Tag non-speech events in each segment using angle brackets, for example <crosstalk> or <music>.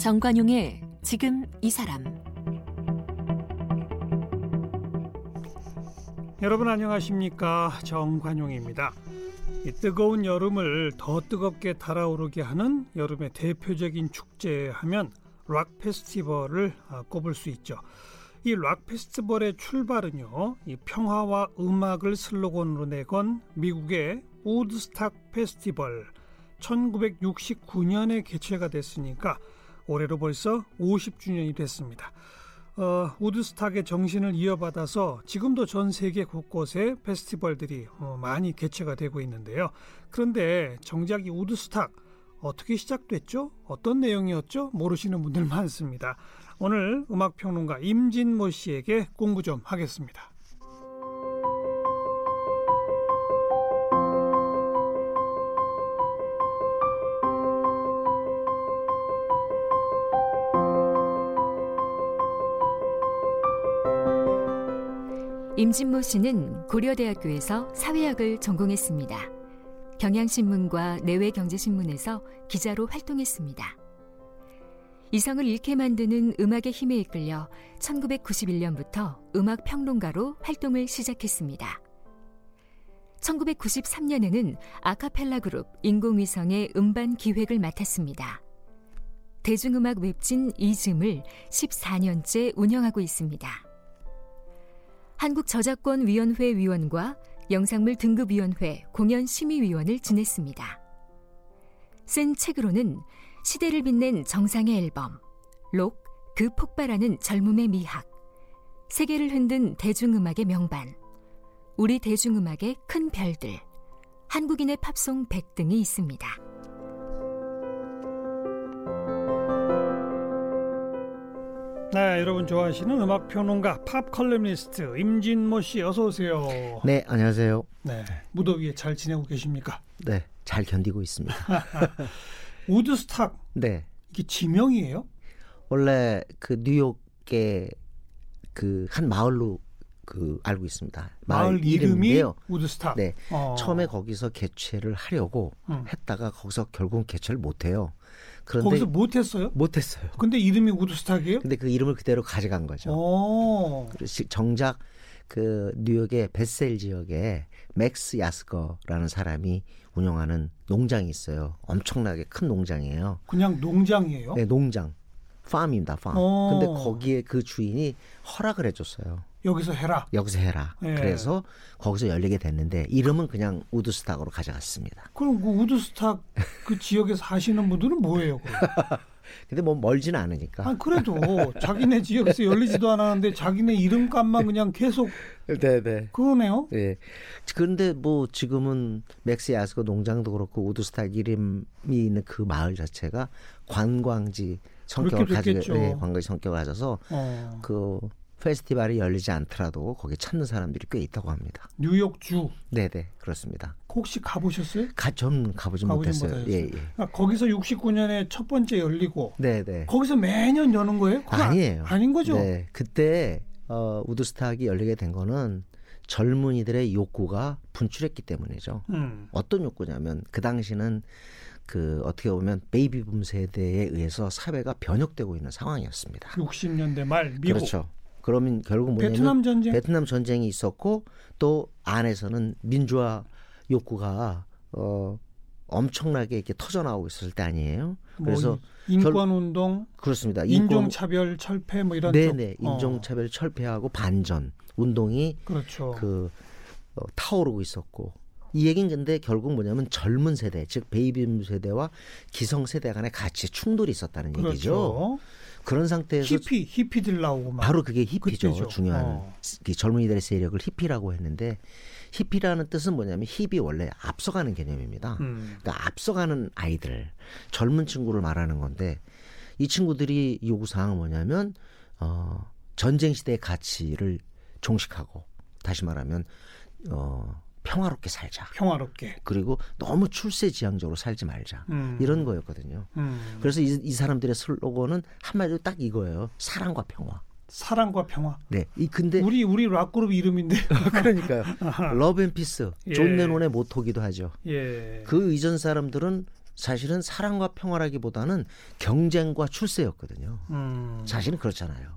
정관용의 지금 이 사람 여러분 안녕하십니까 정관용입니다. 이 뜨거운 여름을 더 뜨겁게 달아오르게 하는 여름의 대표적인 축제 하면 락 페스티벌을 아, 꼽을 수 있죠. 이 락 페스티벌의 출발은요, 이 평화와 음악을 슬로건으로 내건 미국의 우드스탁 페스티벌 1969년에 개최가 됐으니까 올해로 벌써 50주년이 됐습니다. 어, 우드스탁의 정신을 이어받아서 지금도 전 세계 곳곳에 페스티벌들이 어, 많이 개최가 되고 있는데요. 그런데 정작 이 우드스탁 어떻게 시작됐죠? 어떤 내용이었죠? 모르시는 분들 <laughs> 많습니다. 오늘 음악평론가 임진모 씨에게 공부 좀 하겠습니다. 임진모 씨는 고려대학교에서 사회학을 전공했습니다. 경향신문과 내외경제신문에서 기자로 활동했습니다. 이성을 잃게 만드는 음악의 힘에 이끌려 1991년부터 음악 평론가로 활동을 시작했습니다. 1993년에는 아카펠라 그룹 인공위성의 음반 기획을 맡았습니다. 대중음악 웹진 이즘을 14년째 운영하고 있습니다. 한국저작권위원회 위원과 영상물 등급위원회 공연심의위원을 지냈습니다. 쓴 책으로는 시대를 빛낸 정상의 앨범, 록, 그 폭발하는 젊음의 미학, 세계를 흔든 대중음악의 명반, 우리 대중음악의 큰 별들, 한국인의 팝송 100 등이 있습니다. 네, 여러분 좋아하시는 음악 평론가 팝 컬럼니스트 임진모 씨 어서 오세요. 네, 안녕하세요. 네, 무더위에 잘 지내고 계십니까? 네, 잘 견디고 있습니다. <laughs> 우드스탁. 네. 이게 지명이에요? 원래 그 뉴욕의 그 한 마을로 그 알고 있습니다. 마을, 마을 이름이 우드스탁. 네. 어. 처음에 거기서 개최를 하려고 음. 했다가 거기서 결국 개최를 못 해요. 그런데 거기서 못 했어요? 못 했어요. 근데 이름이 우드스탁이에요? 근데 그 이름을 그대로 가져간 거죠. 오. 정작 그 뉴욕의 베델 지역에 맥스 야스거라는 사람이 운영하는 농장이 있어요. 엄청나게 큰 농장이에요. 그냥 농장이에요? 네, 농장. farm입니다, farm. 오. 근데 거기에 그 주인이 허락을 해줬어요. 여기서 해라. 여기서 해라. 네. 그래서 거기서 열리게 됐는데 이름은 그냥 우드스탁으로 가져갔습니다. 그럼 그 우드스탁 그 지역에 사시는 분들은 뭐예요? <laughs> 근데 뭐 멀지는 않으니까. 아, 그래도 자기네 지역에서 열리지도 않았는데 자기네 이름값만 그냥 계속. 네네. <laughs> 네. 그러네요. 네. 그런데 뭐 지금은 맥스 야스거 농장도 그렇고 우드스탁 이름이 있는 그 마을 자체가 관광지 성격을 가지고 네, 관광지 성격을 가져서 어. 그 페스티벌이 열리지 않더라도 거기 찾는 사람들이 꽤 있다고 합니다. 뉴욕주. 네네 그렇습니다. 혹시 가보셨어요? 가, 전 가보진 못했어요. 예, 예. 아, 거기서 69년에 첫 번째 열리고. 네네. 거기서 매년 여는 거예요? 아니에요. 아, 닌 거죠? 네. 그때 어, 우드스탁이 열리게 된 거는 젊은이들의 욕구가 분출했기 때문이죠. 음. 어떤 욕구냐면 그 당시는 그 어떻게 보면 베이비붐 세대에 의해서 사회가 변혁되고 있는 상황이었습니다. 60년대 말 미국. 그렇죠. 그러면 결국 뭐냐면 베트남 전쟁 베트남 전쟁이 있었고 또 안에서는 민주화 욕구가 어 엄청나게 이렇게 터져 나오고 있었을 때 아니에요. 뭐 그래서 뭐 인권 운동 그렇습니다. 인종 차별 철폐 뭐 이런 네네 쪽. 인종 차별 어. 철폐하고 반전 운동이 그렇죠. 그 어, 타오르고 있었고 이 얘기는 근데 결국 뭐냐면 젊은 세대 즉 베이비 세대와 기성 세대 간의 가치 충돌이 있었다는 그렇죠. 얘기죠. 그런 상태에서 히피 히피들 나오고 막. 바로 그게 히피죠. 그때죠. 중요한 어. 젊은이들의 세력을 히피라고 했는데 히피라는 뜻은 뭐냐면 힙이 원래 앞서가는 개념입니다. 음. 그러니까 앞서가는 아이들 젊은 친구를 말하는 건데 이 친구들이 요구 사항은 뭐냐면 어 전쟁 시대의 가치를 종식하고 다시 말하면 어 평화롭게 살자. 평화롭게. 그리고 너무 출세지향적으로 살지 말자. 음. 이런 거였거든요. 음. 그래서 이, 이, 사람들의 슬로건은 한마디로 딱 이거예요. 사랑과 평화. 사랑과 평화. 네. 이 근데 우리 우리 락 그룹 이름인데. <laughs> 그러니까요. Love and peace. 존 레논의 모토기도 하죠. 예. 그 이전 사람들은 사실은 사랑과 평화라기보다는 경쟁과 출세였거든요. 음. 사실은 그렇잖아요.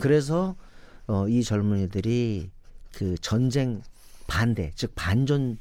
그래서 어, 이 젊은이들이 그 전쟁 반대, 즉 반전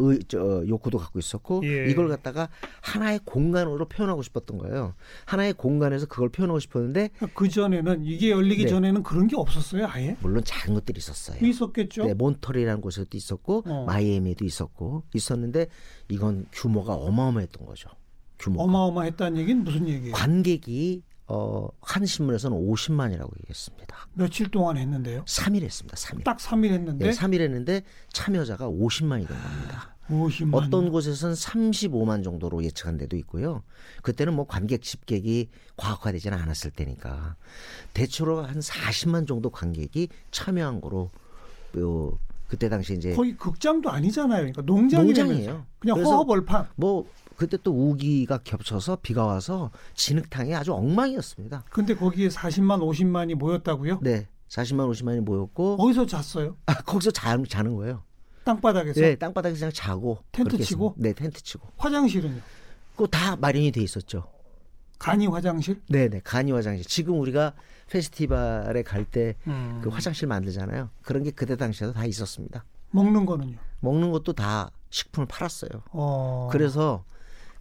의, 저, 욕구도 갖고 있었고 예. 이걸 갖다가 하나의 공간으로 표현하고 싶었던 거예요. 하나의 공간에서 그걸 표현하고 싶었는데 그 전에는 이게 열리기 네. 전에는 그런 게 없었어요, 아예? 물론 작은 것들이 있었어요. 있었겠죠. 네, 몬터리라는 곳에도 있었고 어. 마이애미도 있었고 있었는데 이건 규모가 어마어마했던 거죠. 규모 어마어마했다는 얘기는 무슨 얘기예요? 관객이 어, 한 신문에서는 50만이라고 얘기했습니다. 며칠 동안 했는데요? 3일 했습니다. 3일. 딱 3일 했는데? 네, 3일 했는데 참여자가 50만이 된 겁니다. 50만. 어떤 곳에서는 35만 정도로 예측한 데도 있고요. 그때는 뭐 관객 집객이 과학화되지는 않았을 때니까 대체로 한 40만 정도 관객이 참여한 거로 요 그때 당시 이제 거의 극장도 아니잖아요. 그러니까 농장이에요. 그냥 허허벌판. 뭐 그때 또 우기가 겹쳐서 비가 와서 진흙탕이 아주 엉망이었습니다. 근데 거기에 40만 50만이 모였다고요? 네. 40만 50만이 모였고 어디서 잤어요? 아, 거기서 자, 자는 거예요. 땅바닥에서? 네, 땅바닥에서 그냥 자고 텐트 치고? 네, 텐트 치고. 화장실은요? 그거 다 마련이 돼 있었죠. 간이 화장실? 네, 네. 간이 화장실. 지금 우리가 페스티벌에 갈 때그 음. 화장실 만들잖아요. 그런 게 그때 당시에도 다 있었습니다. 먹는 거는요? 먹는 것도 다 식품을 팔았어요. 어. 그래서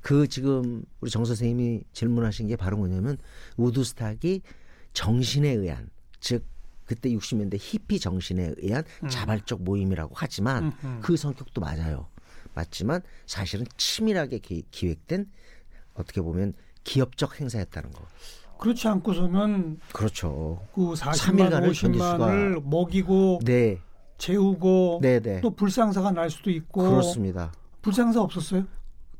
그 지금 우리 정 선생님이 질문하신 게 바로 뭐냐면 우드스탁이 정신에 의한 즉 그때 60년대 히피 정신에 의한 음. 자발적 모임이라고 하지만 음. 그 성격도 맞아요. 맞지만 사실은 치밀하게 기, 기획된 어떻게 보면 기업적 행사였다는 거. 그렇지 않고서는 그렇죠. 그 40만 50만을 먹이고 네. 재우고 네, 네. 또 불상사가 날 수도 있고 그렇습니다. 불상사 없었어요?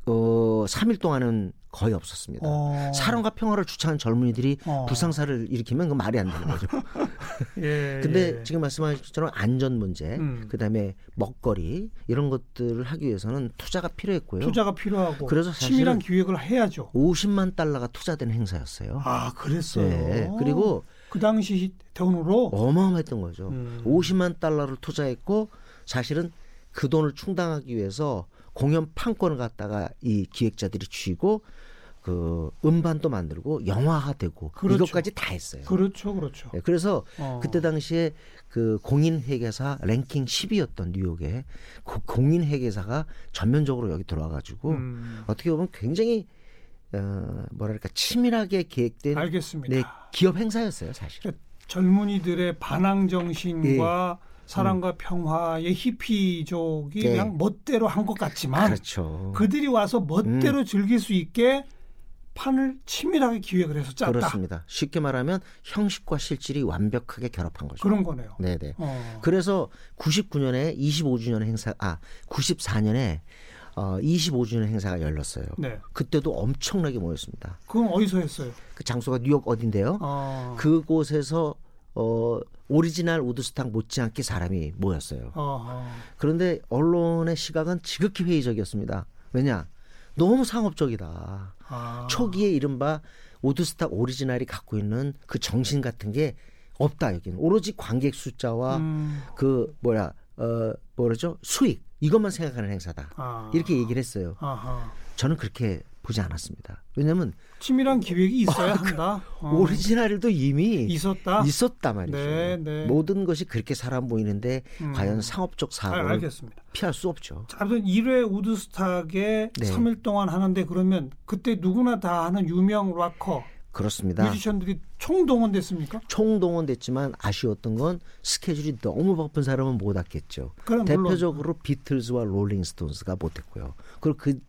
어, 3일 동안은 거의 없었습니다. 어. 사랑과 평화를 주창한 젊은이들이 어. 불상사를 일으키면 그 말이 안 되는 거죠. <laughs> 예, <laughs> 근데 예. 지금 말씀하신 것처럼 안전 문제, 음. 그다음에 먹거리 이런 것들을 하기 위해서는 투자가 필요했고요. 투자가 필요하고 그래서 치밀한 기획을 해야죠. 50만 달러가 투자된 행사였어요. 아, 그랬어요. 네. 그리고 그 당시 돈으로 어마어마했던 거죠. 음. 50만 달러를 투자했고 사실은 그 돈을 충당하기 위해서 공연 판권을 갖다가 이 기획자들이 쥐고 그 음반도 만들고 영화화되고 그렇죠. 이것까지 다 했어요. 그렇죠, 그렇죠. 네, 그래서 어. 그때 당시에 그 공인 회계사 랭킹 10위였던 뉴욕에 그 공인 회계사가 전면적으로 여기 들어와가지고 음. 어떻게 보면 굉장히 어, 뭐랄까 치밀하게 계획된 알겠습니다. 네, 기업 행사였어요, 사실. 그러니까 젊은이들의 반항 정신과 네. 사랑과 음. 평화의 히피족이 네. 그냥 멋대로 한 것 같지만 그렇죠. 그들이 와서 멋대로 음. 즐길 수 있게 판을 치밀하게 기획을 해서 짰다. 그렇습니다. 쉽게 말하면 형식과 실질이 완벽하게 결합한 거죠. 그런 거네요. 네네. 어. 그래서 99년에 25주년 행사, 아 94년에 어, 25주년 행사가 열렸어요. 네. 그때도 엄청나게 모였습니다. 그건 어디서 했어요? 그 장소가 뉴욕 어딘데요? 어. 그곳에서 어, 오리지널 우드스탁 못지않게 사람이 모였어요. 어허. 그런데 언론의 시각은 지극히 회의적이었습니다. 왜냐? 너무 상업적이다. 아. 초기에 이른바 우드스탁 오리지널이 갖고 있는 그 정신 같은 게 없다 여기는 오로지 관객 숫자와 음. 그 뭐야 어 뭐라죠 수익 이것만 생각하는 행사다 아. 이렇게 얘기를 했어요. 아하. 저는 그렇게 보지 않았습니다. 왜냐하면 치밀한 기획이 있어야 아, 한다. <laughs> 어. 오리지널도 이미 있었다. 있었다 말이죠. 네, 네. 모든 것이 그렇게 살아 보이는데 음. 과연 상업적 사고를 알겠습니다. 피할 수 없죠. 자, 아무튼 1회 우드스탁에 네. 3일 동안 하는데 그러면 그때 누구나 다 하는 유명 락커 그렇습니다. 뮤지션들이 총동원됐습니까? 총동원됐지만 아쉬웠던 건 스케줄이 너무 바쁜 사람은 못 왔겠죠. 대표적으로 비틀즈와 롤링스톤스가 못 왔고요. 그리고 그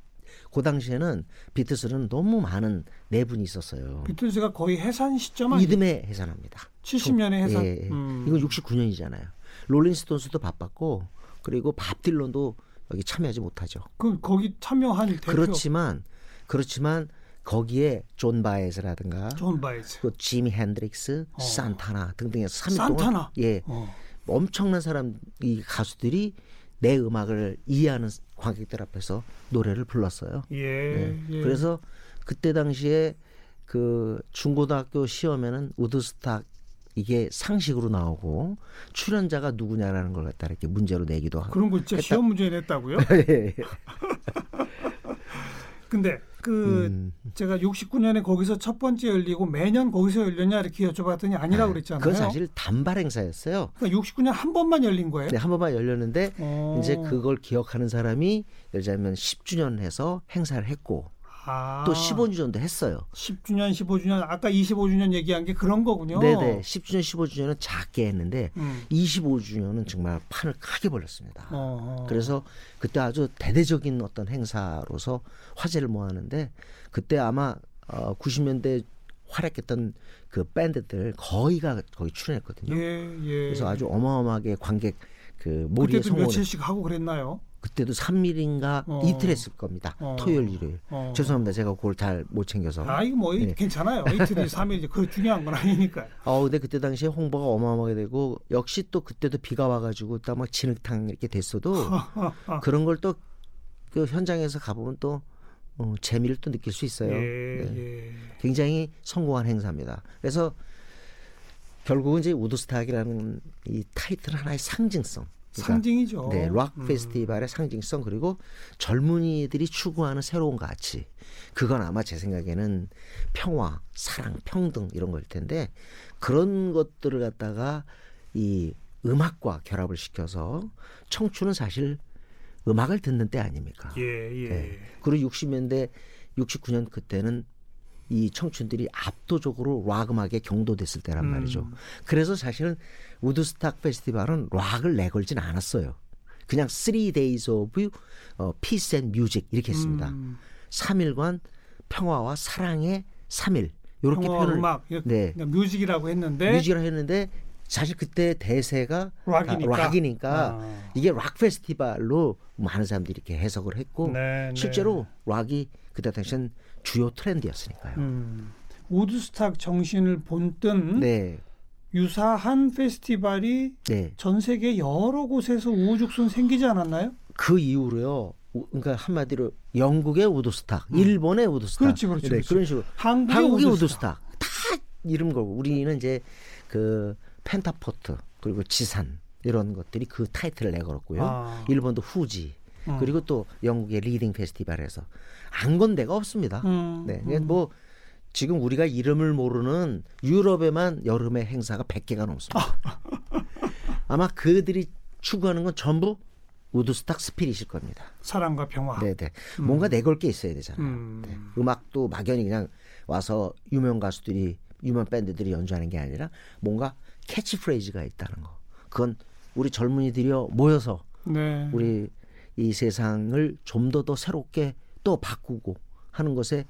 그 당시에는 비틀스는 너무 많은 내분이 있었어요. 비틀스가 거의 해산 시점 아니에요? 이듬해 해산합니다. 70년에 해산. 예, 예. 음. 이건 69년이잖아요. 롤링스톤스도 바빴고 그리고 밥 딜런도 여기 참여하지 못하죠. 그 거기 참여한 대표. 그렇지만 그렇지만 거기에 존 바에즈라든가 존 바에즈, 그 지미 핸드릭스, 어. 산타나 등등해서 3일 산타나? 동안 예 어. 엄청난 사람 이 가수들이 내 음악을 이해하는 관객들 앞에서 노래를 불렀어요. 예, 네. 예. 그래서 그때 당시에 그 중고등학교 시험에는 우드스탁 이게 상식으로 나오고 출연자가 누구냐라는 걸 갖다 이렇게 문제로 내기도 하고 그런 거 진짜 했다. 시험 문제 냈다고요? <laughs> 예. <laughs> 근데 그 음. 제가 69년에 거기서 첫 번째 열리고 매년 거기서 열렸냐 이렇게 여쭤봤더니 아니라고 아, 그랬잖아요. 그건 사실 단발 행사였어요. 그러니까 69년 한 번만 열린 거예요? 네, 한 번만 열렸는데 오. 어. 이제 그걸 기억하는 사람이 예를 들자면 10주년 해서 행사를 했고 아. 또 15주년도 했어요. 10주년, 15주년 아까 25주년 얘기한 게 그런 거군요. 네네. 10주년, 15주년은 작게 했는데 음. 25주년은 정말 판을 크게 벌렸습니다. 어허. 그래서 그때 아주 대대적인 어떤 행사로서 화제를 모았는데 그때 아마 어, 90년대 활약했던 그 밴드들 거의가 거기 출연했거든요. 예, 예. 그래서 아주 어마어마하게 관객 그 몰이에 성공을 며칠씩 하고 그랬나요? 그때도 3일인가 어. 이틀 했을 겁니다. 어. 토요일 일요일. 어. 죄송합니다. 제가 그걸 잘 못 챙겨서. 아 이거 뭐 네. 괜찮아요. 이틀이 <laughs> 3일 그 중요한 건 아니니까요. 어 근데 그때 당시에 홍보가 어마어마하게 되고 역시 또 그때도 비가 와가지고 딱 막 진흙탕 이렇게 됐어도 <laughs> 그런 걸 또 그 현장에서 가보면 또 어, 재미를 또 느낄 수 있어요. 예, 네. 예. 굉장히 성공한 행사입니다. 그래서 결국은 이제 우드스탁이라는 이 타이틀 하나의 상징성. 그러니까, 상징이죠. 네, 락 음. 페스티벌의 상징성 그리고 젊은이들이 추구하는 새로운 가치. 그건 아마 제 생각에는 평화, 사랑, 평등 이런 걸 텐데 그런 것들을 갖다가 이 음악과 결합을 시켜서 청춘은 사실 음악을 듣는 때 아닙니까? 예, 예. 네. 그리고 60년대 69년 그때는 이 청춘들이 압도적으로 락 음악에 경도됐을 때란 음. 말이죠. 그래서 사실은 우드스탁 페스티벌은 락을 내걸진 않았어요. 그냥 3 days of 어, peace and music 이렇게 했습니다. 음. 3일간 평화와 사랑의 3일 이렇게 표현을 음악, 네. music이라고 했는데 music이라고 했는데 사실 그때 대세가 락이니까, 락이니까 아. 이게 락 페스티벌로 많은 사람들이 이렇게 해석을 했고 네, 네. 실제로 네. 락이 그때 당시엔 주요 트렌드였으니까요. 음. 우드스탁 정신을 본뜬 네. 유사한 페스티벌이 네. 전 세계 여러 곳에서 우후죽순 생기지 않았나요? 그 이후로요. 그러니까 한마디로 영국의 우드스탁, 음. 일본의 우드스탁, 그렇지, 그렇지, 네, 그렇지. 그런 식으로 한국의, 한국의 우드스탁. 우드스탁 다 이름 걸고 우리는 이제 그 펜타포트 그리고 지산 이런 것들이 그 타이틀을 내걸었고요. 아. 일본도 후지 음. 그리고 또 영국의 리딩 페스티벌에서 안 건 데가 없습니다. 음. 네, 음. 뭐 지금 우리가 이름을 모르는 유럽에만 여름에 행사가 100개가 넘습니다. <laughs> 아마 그들이 추구하는 건 전부 우드스탁 spirit일 겁니다. 사랑과 평화. 네네. 음. 뭔가 내걸 게 있어야 되잖아요. 음. 네. 음악도 막연히 그냥 와서 유명 가수들이 유명 밴드들이 연주하는 게 아니라 뭔가 캐치프레이즈가 있다는 거. 그건 우리 젊은이들이 모여서 네. 우리 이 세상을 좀 더 더 새롭게 또 바꾸고 하는 것에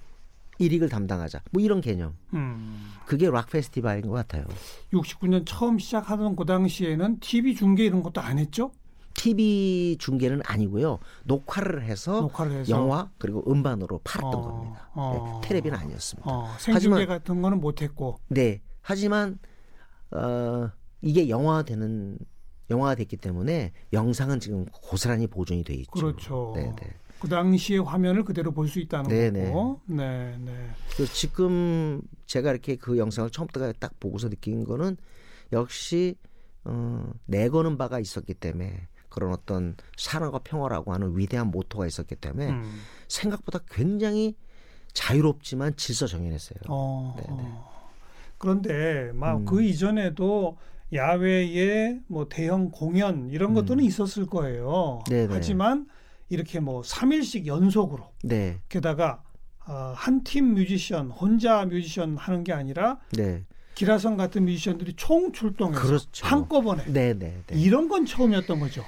일익을 담당하자. 뭐 이런 개념. 음. 그게 락 페스티벌인 것 같아요. 69년 처음 시작하던 그 당시에는 TV 중계 이런 것도 안 했죠? TV 중계는 아니고요. 녹화를 해서, 녹화를 해서. 영화 그리고 음반으로 팔았던 어, 겁니다. 어. 네, 테레비는 아니었습니다. 어, 생중계 하지만, 같은 거는 못했고. 네. 하지만 어, 이게 영화되는 영화가 됐기 때문에 영상은 지금 고스란히 보존이 돼 있죠. 그렇죠. 네네. 그 당시의 화면을 그대로 볼 수 있다는 네네. 거고. 네, 네. 그래서 지금 제가 이렇게 그 영상을 처음부터 딱 보고서 느낀 거는 역시 어, 내거는 바가 있었기 때문에 그런 어떤 사랑과 평화라고 하는 위대한 모토가 있었기 때문에 음. 생각보다 굉장히 자유롭지만 질서 정연했어요. 어, 네네. 그런데 막그 음. 이전에도 야외에 뭐 대형 공연 이런 것들은 음. 있었을 거예요. 네네. 하지만 이렇게 뭐 3일씩 연속으로 네. 게다가 어, 한팀 뮤지션 혼자 뮤지션 하는 게 아니라 네. 기라성 같은 뮤지션들이 총 출동해서 그렇죠. 한꺼번에 네네 이런 건 처음이었던 거죠.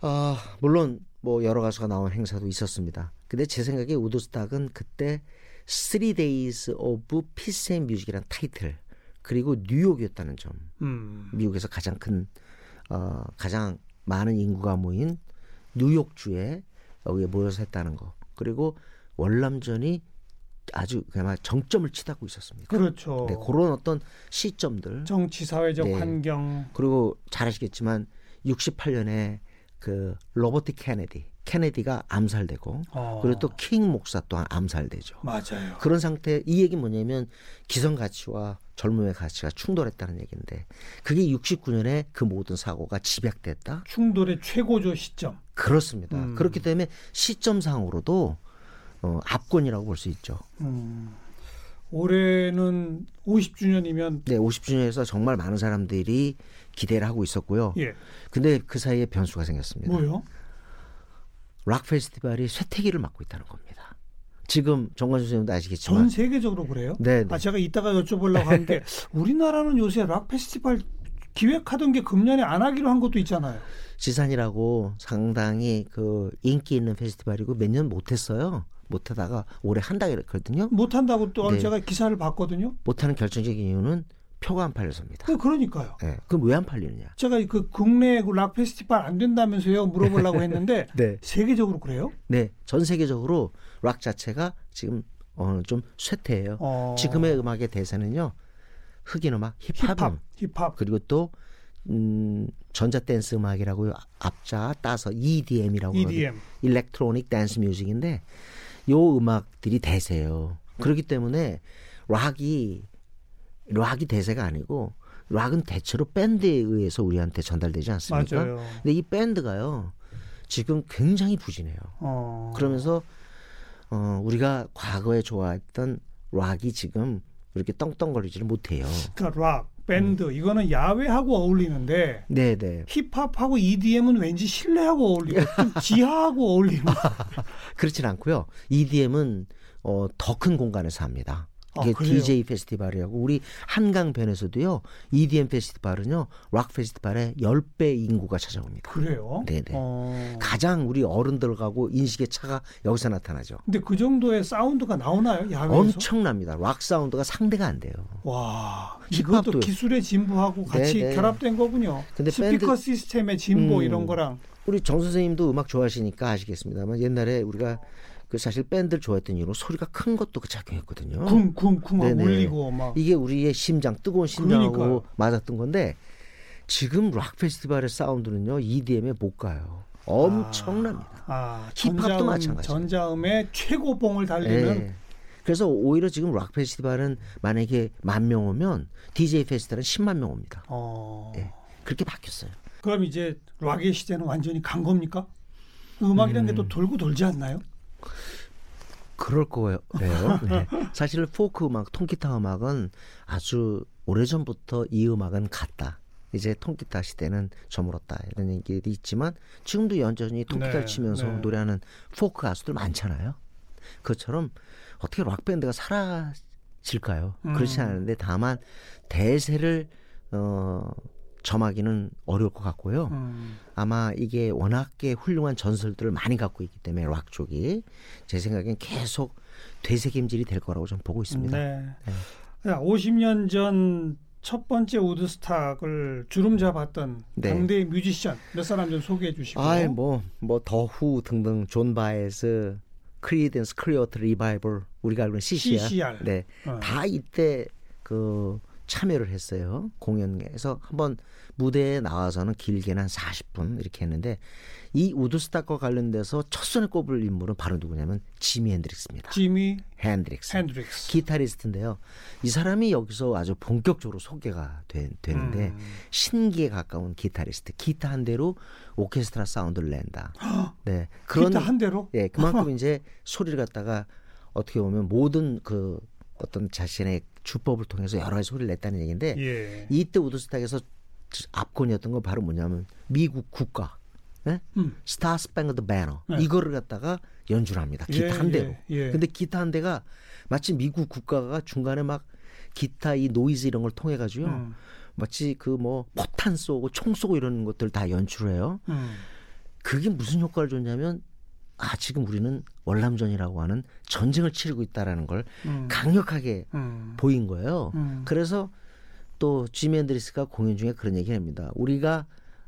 아 물론 뭐 여러 가수가 나온 행사도 있었습니다. 근데 제 생각에 우드스탁은 그때 3 Days of Peace and Music이라는 타이틀 그리고 뉴욕이었다는 점. 음. 미국에서 가장 큰 어, 가장 많은 인구가 모인 뉴욕주에 여기에 모여서 했다는 거. 그리고 월남전이 아주 그야말로 정점을 치닫고 있었습니다. 그렇죠. 네, 그런 어떤 시점들. 정치 사회적 네. 환경. 그리고 잘 아시겠지만 68년에 그 로버트 케네디 케네디가 암살되고 어. 그리고 또 킹 목사 또한 암살되죠. 맞아요. 그런 상태 이 얘기 뭐냐면 기성 가치와 젊음의 가치가 충돌했다는 얘기인데 그게 69년에 그 모든 사고가 집약됐다. 충돌의 최고조 시점. 그렇습니다. 음. 그렇기 때문에 시점상으로도 어, 압권이라고 볼 수 있죠. 음. 올해는 50주년이면 네, 50주년에서 정말 많은 사람들이 기대를 하고 있었고요. 예. 근데 그 사이에 변수가 생겼습니다. 뭐요? 락 페스티벌이 쇠퇴기를 맞고 있다는 겁니다. 지금 정관수 선생님도 아시겠지만 전 세계적으로 그래요? 네. 아 제가 이따가 여쭤보려고 하는데 <laughs> 우리나라는 요새 락 페스티벌 기획하던 게 금년에 안 하기로 한 것도 있잖아요. 지산이라고 상당히 그 인기 있는 페스티벌이고 몇 년 못했어요. 못하다가 올해 한다 그랬거든요. 못한다고 또 네. 제가 기사를 봤거든요. 못하는 결정적인 이유는 표가 안 팔려서입니다. 그 그러니까요. 네. 그럼 왜 안 팔리느냐? 제가 그 국내 락 페스티벌 안 된다면서요 물어보려고 <laughs> 했는데 네. 세계적으로 그래요? 네, 전 세계적으로 락 자체가 지금 어, 좀 쇠퇴해요. 어... 지금의 음악의 대세는요 흑인 음악, 힙합, 힙합, 힙합. 그리고 또 음, 전자 댄스 음악이라고 앞자 따서 EDM이라고 EDM, electronic dance music인데 요 음악들이 대세예요. 그렇기 때문에 락이 락이 대세가 아니고 락은 대체로 밴드에 의해서 우리한테 전달되지 않습니까? 맞아요. 근데 이 밴드가요 지금 굉장히 부진해요. 어. 그러면서 어, 우리가 과거에 좋아했던 락이 지금 이렇게 떵떵거리지를 못해요. 그러니까 락, 밴드 음. 이거는 야외하고 어울리는데 네네. 네. 힙합하고 EDM은 왠지 실내하고 어울리고 좀 <laughs> 지하하고 어울리는 그렇진 않고요. EDM은 어, 더 큰 공간에서 합니다. 이게 아, DJ 페스티벌이라고 우리 한강변에서도요. EDM 페스티벌은요. 락 페스티벌의 10배 인구가 찾아옵니다. 그래요? 네 네. 어... 가장 우리 어른들하고 인식의 차가 여기서 나타나죠. 근데 그 정도의 사운드가 나오나요? 야외에서? 엄청납니다. 락 사운드가 상대가 안 돼요. 와. 이것도 기술의 진보하고 같이 네네. 결합된 거군요. 근데 스피커 밴드... 시스템의 진보 음... 이런 거랑 우리 정 선생님도 음악 좋아하시니까 아시겠습니다만 옛날에 우리가 그 사실 밴드를 좋아했던 이유로 소리가 큰 것도 그 작용했거든요. 쿵쿵쿵 울리고 막 이게 우리의 심장 뜨거운 심장하고 그러니까요. 맞았던 건데 지금 락 페스티벌의 사운드는요 EDM에 못 가요. 엄청납니다. 아, 아 힙합도 마찬가지. 전자음의 최고봉을 달리는. 네. 그래서 오히려 지금 락 페스티벌은 만약에 만 명 오면 DJ 페스티벌은 10만 명 옵니다. 어... 네. 그렇게 바뀌었어요. 그럼 이제 락의 시대는 완전히 간 겁니까? 음악이라는 음... 게또 돌고 돌지 않나요? 그럴 거예요. 네. 사실 포크 음악, 통기타 음악은 아주 오래전부터 이 음악은 갔다. 이제 통기타 시대는 저물었다 이런 얘기도 있지만 지금도 여전히 통기타를 네, 치면서 네. 노래하는 포크 가수들 많잖아요. 그것처럼 어떻게 락 밴드가 사라질까요? 음. 그렇지 않은데 다만 대세를 어 점하기는 어려울 것 같고요. 음. 아마 이게 워낙에 훌륭한 전설들을 많이 갖고 있기 때문에 락 쪽이 제 생각엔 계속 되새김질이 될 거라고 좀 보고 있습니다. 네. 네. 50년 전 첫 번째 우드스탁을 주름 잡았던 네. 당대 뮤지션 몇 사람 좀 소개해 주시고. 아, 뭐뭐 더후 등등 존 바에스, Creedence Clearwater Revival 우리가 알고 있는 CCR. CCR. 네. 어. 다 이때 그 참여를 했어요. 공연에서 한번 무대에 나와서는 길게는 한 40분 이렇게 했는데 이 우드스탁과 관련돼서 첫 손에 꼽을 인물은 바로 누구냐면 지미 핸드릭스입니다. 지미 핸드릭스. 핸드릭스. 기타리스트인데요. 이 사람이 여기서 아주 본격적으로 소개가 되, 되는데 음. 신기에 가까운 기타리스트. 기타 한 대로 오케스트라 사운드를 낸다. <gasps> 네. 그런 기타 한 대로? 예, 그만큼 이제 소리를 갖다가 어떻게 보면 모든 그 어떤 자신의 주법을 통해서 여러 가지 소리를 냈다는 얘기인데 예. 이때 우드스탁에서 압권이었던 건 바로 뭐냐면 미국 국가 네? 음. Star Spangled Banner 네. 이거를 갖다가 연주를 합니다. 기타 예, 한 대로. 예, 예. 근데 기타 한 대가 마치 미국 국가가 중간에 막 기타 이 노이즈 이런 걸 통해 가지고요. 음. 마치 그 뭐 포탄 쏘고 총 쏘고 이런 것들 다 연출을 해요. 음. 그게 무슨 효과를 줬냐면 아 지금 우리는 월남전이라고 하는 전쟁을 치르고 있다라는 걸 음. 강력하게 음. 보인 거예요. 음. 그래서 또 지미 핸드릭스가 공연 중에 그런 얘기를 합니다. 우리가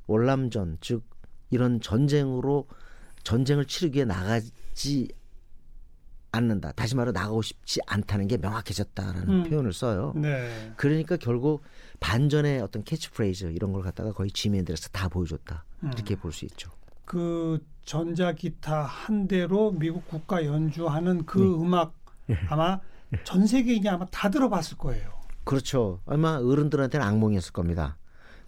월남전 즉 이런 전쟁으로 전쟁을 치르기 위해 나가지 않는다. 다시 말해 나가고 싶지 않다는 게 명확해졌다라는 음. 표현을 써요. 네. 그러니까 결국 반전의 어떤 캐치프레이즈 이런 걸 갖다가 거의 지미 핸드릭스 다 보여줬다. 음. 이렇게 볼 수 있죠. 그 전자 기타 한 대로 미국 국가 연주하는 그 네. 음악 예. 아마 전 세계인이 아마 다 들어봤을 거예요. 그렇죠. 아마 어른들한테는 악몽이었을 겁니다.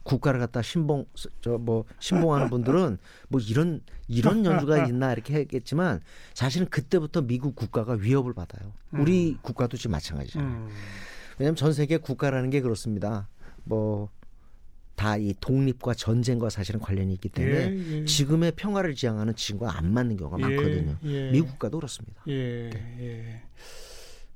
국가를 갖다 신봉 저 뭐 신봉하는 분들은 뭐 이런 이런 연주가 있나 이렇게 했겠지만 사실은 그때부터 미국 국가가 위협을 받아요. 우리 음. 국가도 지금 마찬가지잖아요. 음. 왜냐하면 전 세계 국가라는 게 그렇습니다. 뭐 다 이 독립과 전쟁과 사실은 관련이 있기 때문에 예, 예. 지금의 평화를 지향하는 지금과 안 맞는 경우가 예, 많거든요. 예. 미국 국가도 그렇습니다. 예, 네. 예.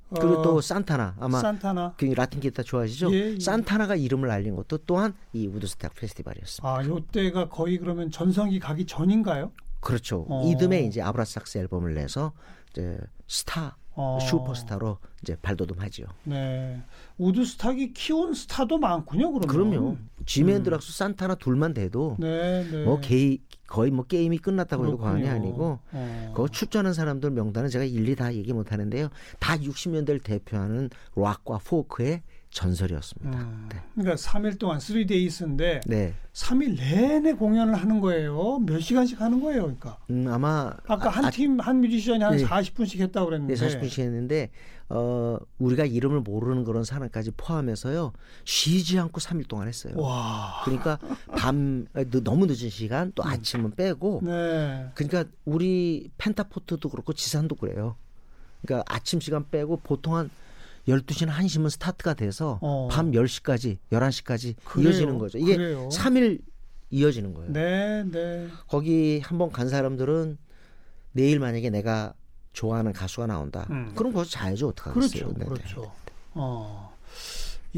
그리고 또 어, 산타나 아마 산타나. 그 라틴 기타 좋아하시죠? 예, 예. 산타나가 이름을 알린 것도 또한 이 우드스탁 페스티벌이었습니다. 아, 요때가 거의 그러면 전성기 가기 전인가요? 그렇죠. 어. 이듬해 이제 아브라삭스 앨범을 내서 이제 스타 어. 슈퍼스타로 이제 발돋움하지요. 네. 우드스탁이 키운 스타도 많군요. 그러면. 그럼요. 지미 헨드릭스 음. 산타나 둘만 돼도 네, 네. 뭐 게이 거의 뭐 게임이 끝났다고 해도 과언이 아니고 어. 그 출전한 사람들 명단은 제가 일일이 다 얘기 못 하는데요. 다 60년대를 대표하는 락과 포크의 전설이었습니다. 음. 네. 그러니까 3일 동안 3 days인데 네. 3일 내내 공연을 하는 거예요. 몇 시간씩 하는 거예요, 그러니까. 음, 아마 아까 한 팀한 아, 한 뮤지션이 한 네. 40분씩 했다고 그랬는데. 네, 40분씩 했는데 어, 우리가 이름을 모르는 그런 사람까지 포함해서요. 쉬지 않고 3일 동안 했어요. 와. 그러니까 밤 너무 늦은 시간 또 음. 아침은 빼고 네. 그러니까 우리 펜타포트도 그렇고 지산도 그래요. 그러니까 아침 시간 빼고 보통 한 12시나 1시면 스타트가 돼서 어. 밤 10시까지, 11시까지 그래요. 이어지는 거죠. 이게 그래요. 3일 이어지는 거예요. 네, 네. 거기 한번 간 사람들은 내일 만약에 내가 좋아하는 가수가 나온다. 음. 그럼 거기서 자야죠. 어떡하겠어요. 그렇죠. 네, 그렇죠. 네. 어.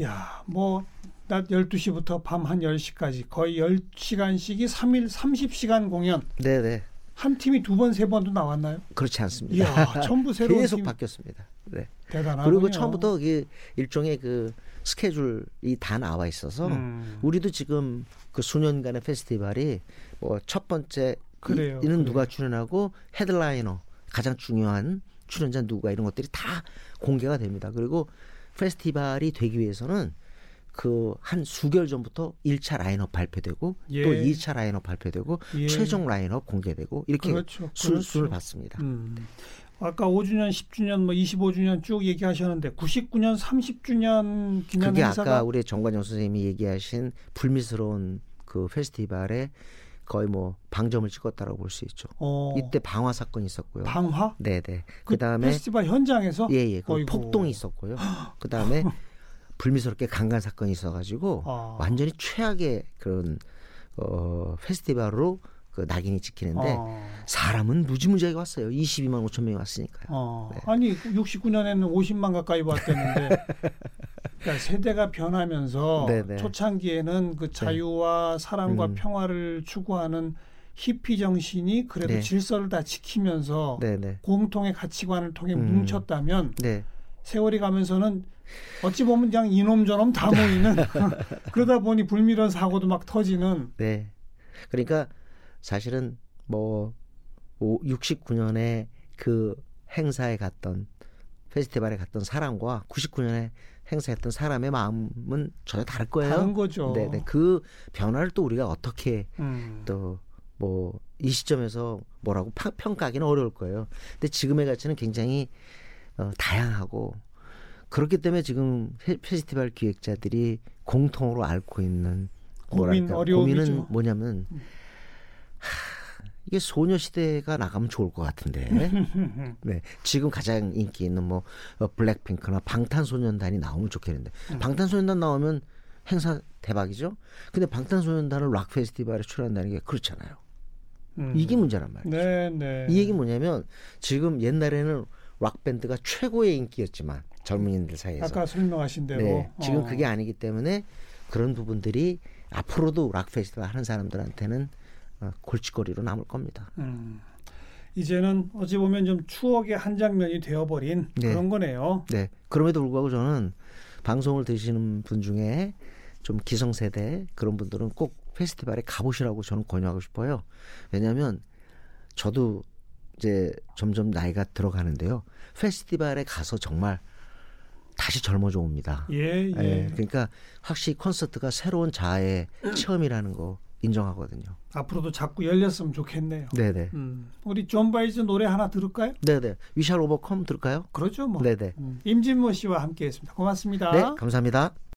야, 뭐, 낮 12시부터 밤 한 10시까지 거의 10시간씩이 3일 30시간 공연. 네네. 네. 한 팀이 두 번, 세 번도 나왔나요? 그렇지 않습니다. 이야, 전부 새로운 <laughs> 계속 팀. 바뀌었습니다. 네. 대단하군요. 그리고 처음부터 그 일종의 그 스케줄이 다 나와 있어서 음. 우리도 지금 그 수년간의 페스티벌이 뭐 첫 번째 금요일에는 누가 출연하고 헤드라이너 가장 중요한 출연자 누가 이런 것들이 다 공개가 됩니다. 그리고 페스티벌이 되기 위해서는 그 한 수개월 전부터 1차 라인업 발표되고 예. 또 2차 라인업 발표되고 예. 최종 라인업 공개되고 이렇게 그렇죠. 술, 그렇죠. 을 받습니다. 음. 아까 5주년, 10주년, 뭐 25주년 쭉 얘기하셨는데 99년, 30주년 기념 그게 행사가 아까 우리 정관영 선생님이 얘기하신 불미스러운 그 페스티벌에 거의 뭐 방점을 찍었다라고 볼 수 있죠. 어. 이때 방화 사건이 있었고요. 방화? 네네. 그 다음에 페스티벌 현장에서 예예. 그 폭동이 있었고요. <gasps> 그 다음에 불미스럽게 강간 사건이 있어가지고 아. 완전히 최악의 그런 어 페스티벌로 그 낙인이 찍히는데 어. 사람은 무지무지하게 왔어요. 22만 5천 명이 왔으니까요. 어. 네. 아니 69년에는 50만 가까이 왔겠는데 <laughs> 그러니까 세대가 변하면서 네네. 초창기에는 그 네. 자유와 네. 사랑과 음. 평화를 추구하는 히피 정신이 그래도 네. 질서를 다 지키면서 네네. 공통의 가치관을 통해 음. 뭉쳤다면 네. 세월이 가면서는 어찌 보면 그냥 이놈 저놈 다 모이는 <laughs> <laughs> 그러다 보니 불미런 사고도 막 터지는. 네. 그러니까 사실은 뭐 69년에 그 행사에 갔던 페스티벌에 갔던 사람과 99년에 행사했던 사람의 마음은 전혀 다를 거예요. 다른 거죠. 네, 네. 그 변화를 또 우리가 어떻게 음. 또뭐 이 시점에서 뭐라고 평가하기는 어려울 거예요. 근데 지금의 가치는 굉장히 어, 다양하고 그렇기 때문에 지금 페스티벌 기획자들이 공통으로 앓고 있는 고민, 뭐랄까, 고민은 뭐냐면 음. 이게 소녀시대가 나가면 좋을 것 같은데. <laughs> 네. 지금 가장 인기 있는 뭐 어, 블랙핑크나 방탄소년단이 나오면 좋겠는데. 음. 방탄소년단 나오면 행사 대박이죠. 근데 방탄소년단을 락 페스티벌에 출연한다는 게 그렇잖아요. 음. 이게 문제란 말이죠. 네, 네. 이 얘기 뭐냐면 지금 옛날에는 락 밴드가 최고의 인기였지만 젊은이들 사이에서 아까 설명하신 대로 네, 지금 어. 그게 아니기 때문에 그런 부분들이 앞으로도 락 페스티벌 하는 사람들한테는 어, 골칫거리로 남을 겁니다. 음. 이제는 어찌 보면 좀 추억의 한 장면이 되어버린 네. 그런 거네요. 네. 그럼에도 불구하고 저는 방송을 드시는 분 중에 좀 기성세대 그런 분들은 꼭 페스티벌에 가보시라고 저는 권유하고 싶어요. 왜냐하면 저도 이제 점점 나이가 들어가는데요. 페스티벌에 가서 정말 다시 젊어져 옵니다. 예, 예. 예, 그러니까 확실히 콘서트가 새로운 자아의 <clears throat> 체험이라는 거 인정하거든요. 앞으로도 자꾸 열렸으면 좋겠네요. 네네. 음. 우리 존 바에즈 노래 하나 들을까요? 네네. We Shall Overcome 들을까요? 그렇죠, 뭐. 네네. 음. 임진모 씨와 함께했습니다. 고맙습니다. 네, 감사합니다.